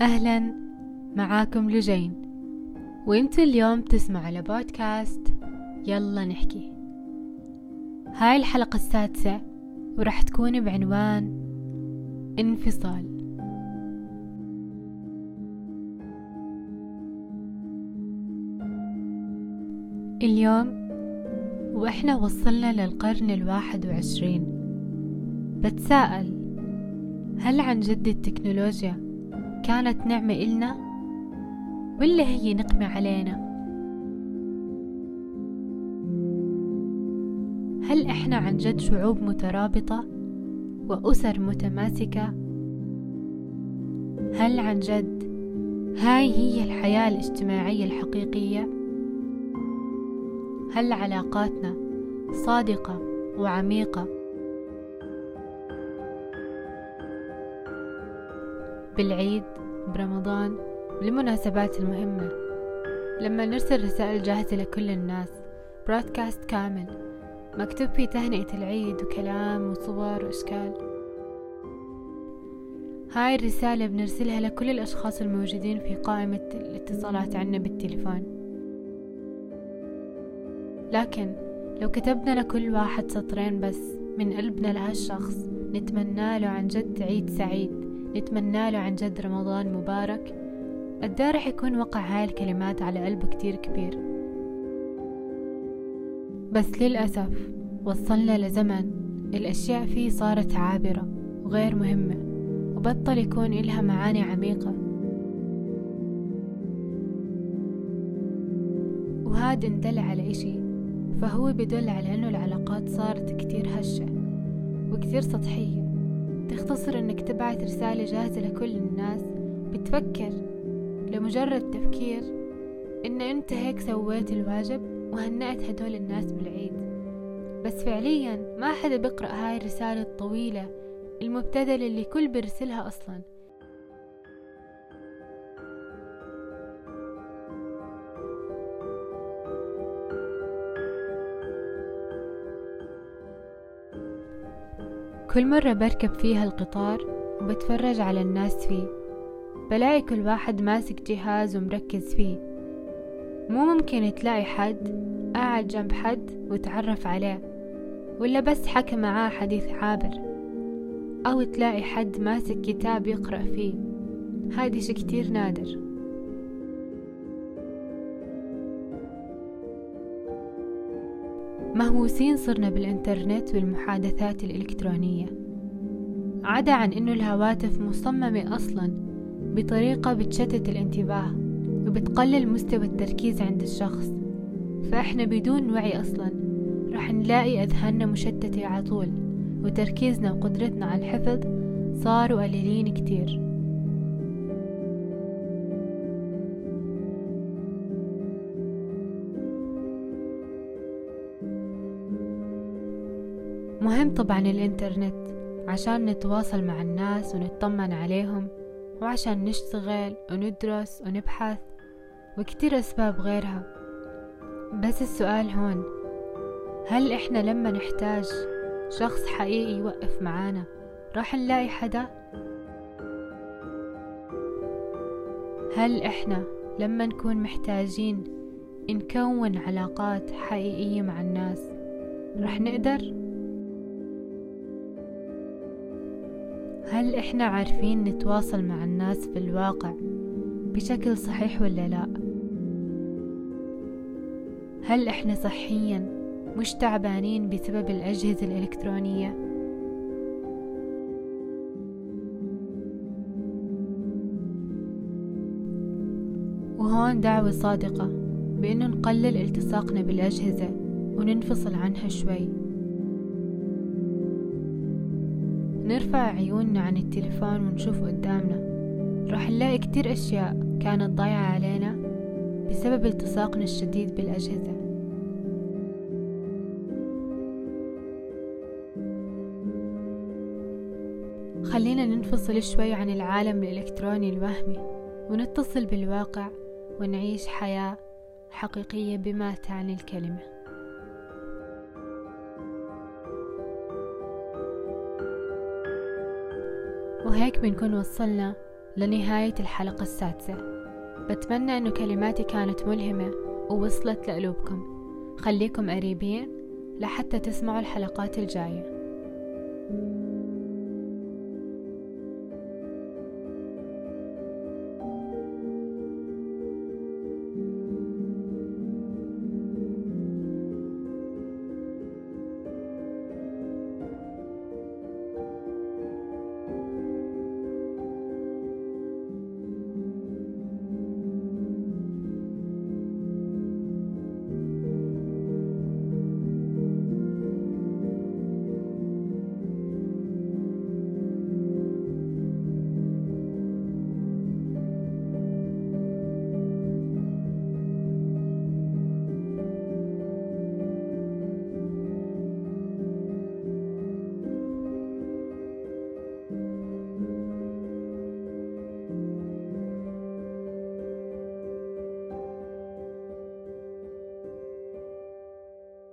أهلا معاكم لجين. وانتوا اليوم تسمعوا لبودكاست يلا نحكي. هاي الحلقة السادسة ورح تكون بعنوان انفصال. اليوم وإحنا وصلنا للقرن الواحد وعشرين. بتساءل هل عن جد التكنولوجيا كانت نعمة إلنا؟ ولا هي نقمة علينا؟ هل إحنا عن جد شعوب مترابطة وأسر متماسكة؟ هل عن جد هاي هي الحياة الاجتماعية الحقيقية؟ هل علاقاتنا صادقة وعميقة؟ بالعيد برمضان بالمناسبات المهمة. لما نرسل رسائل جاهزة لكل الناس برودكاست كامل مكتوب فيه تهنئة العيد وكلام وصور وأشكال. هاي الرسالة بنرسلها لكل الأشخاص الموجودين في قائمة الاتصالات عنا بالتليفون. لكن لو كتبنا لكل واحد سطرين بس من قلبنا لهالشخص نتمنى له عن جد عيد سعيد. نتمنى له عن جد رمضان مبارك. قد رح يكون وقع هاي الكلمات على قلبه كتير كبير. بس للأسف وصلنا لزمن الأشياء فيه صارت عابرة وغير مهمة وبطل يكون إلها معاني عميقة. وهاد إن دل على إشي فهو بدل على أنه العلاقات صارت كتير هشة وكتير سطحية. تختصر إنك تبعث رسالة جاهزة لكل الناس. بتفكر لمجرد تفكير إن أنت هيك سويت الواجب وهنأت هدول الناس بالعيد. بس فعليا ما حدا بيقرأ هاي الرسالة الطويلة المبتذلة اللي كل برسلها أصلا. كل مرة بركب فيها القطار وبتفرج على الناس فيه بلاقي كل واحد ماسك جهاز ومركز فيه. مو ممكن تلاقي حد قاعد جنب حد وتعرف عليه ولا بس حكى معاه حديث عابر أو تلاقي حد ماسك كتاب يقرأ فيه. هادي شي كتير نادر. مهووسين صرنا بالإنترنت والمحادثات الإلكترونية؟ عدا عن إنه الهواتف مصممة أصلا بطريقة بتشتت الانتباه وبتقلل مستوى التركيز عند الشخص فإحنا بدون وعي أصلا رح نلاقي أذهاننا مشتتة عطول وتركيزنا وقدرتنا على الحفظ صاروا قليلين كتير. مهم طبعا الإنترنت عشان نتواصل مع الناس ونطمن عليهم وعشان نشتغل وندرس ونبحث وكتير أسباب غيرها بس السؤال هون هل إحنا لما نحتاج شخص حقيقي يوقف معانا راح نلاقي حدا؟ هل إحنا لما نكون محتاجين نكون علاقات حقيقية مع الناس رح نقدر؟ هل إحنا عارفين نتواصل مع الناس في الواقع بشكل صحيح ولا لا؟ هل إحنا صحيا مش تعبانين بسبب الأجهزة الإلكترونية؟ وهون دعوة صادقة بأنه نقلل التصاقنا بالأجهزة وننفصل عنها شوي نرفع عيوننا عن التلفون ونشوف قدامنا. راح نلاقي كتير أشياء كانت ضايعة علينا بسبب التصاقنا الشديد بالأجهزة. خلينا ننفصل شوي عن العالم الإلكتروني الوهمي ونتصل بالواقع ونعيش حياة حقيقية بما تعني الكلمة. وهيك بنكون وصلنا لنهاية الحلقة السادسة. بتمنى أنه كلماتي كانت ملهمة ووصلت لقلوبكم. خليكم قريبين لحتى تسمعوا الحلقات الجاية.